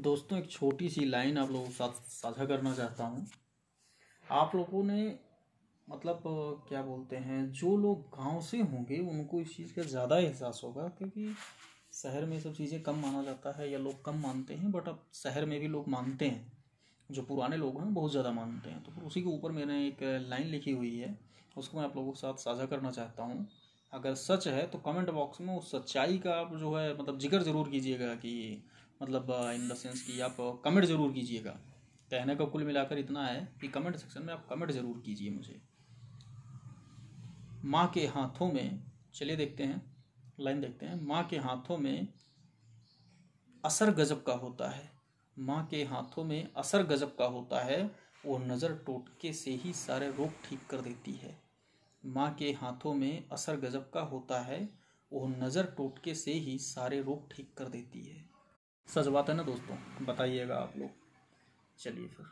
दोस्तों, एक छोटी सी लाइन आप लोगों के साथ साझा करना चाहता हूँ। आप लोगों ने मतलब क्या बोलते हैं, जो लोग गाँव से होंगे, उनको इस चीज़ का ज़्यादा एहसास होगा, क्योंकि शहर में सब चीज़ें कम माना जाता है या लोग कम मानते हैं, बट अब शहर में भी लोग मानते हैं। जो पुराने लोग हैं, बहुत ज़्यादा मानते हैं। तो फिर उसी के ऊपर मैंने एक लाइन लिखी हुई है, उसको मैं आप लोगों के साथ साझा करना चाहता हूँ। अगर सच है तो कमेंट बॉक्स में उस सच्चाई का आप जो है मतलब ज़िक्र ज़रूर कीजिएगा कि मतलब इन द सेंस कि आप कमेंट ज़रूर कीजिएगा। कहने का कुल मिलाकर इतना है कि कमेंट सेक्शन में आप कमेंट ज़रूर कीजिए मुझे। माँ के हाथों में, चलिए देखते हैं लाइन देखते हैं। माँ के हाथों में असर गजब का होता है। माँ के हाथों में असर गजब का होता है, वो नज़र टोटके से ही सारे रोग ठीक कर देती है। माँ के हाथों में असर गजब का होता है, वो नज़र टोटके से ही सारे रोग ठीक कर देती है। सच बात है ना दोस्तों? बताइएगा आप लोग। चलिए फिर।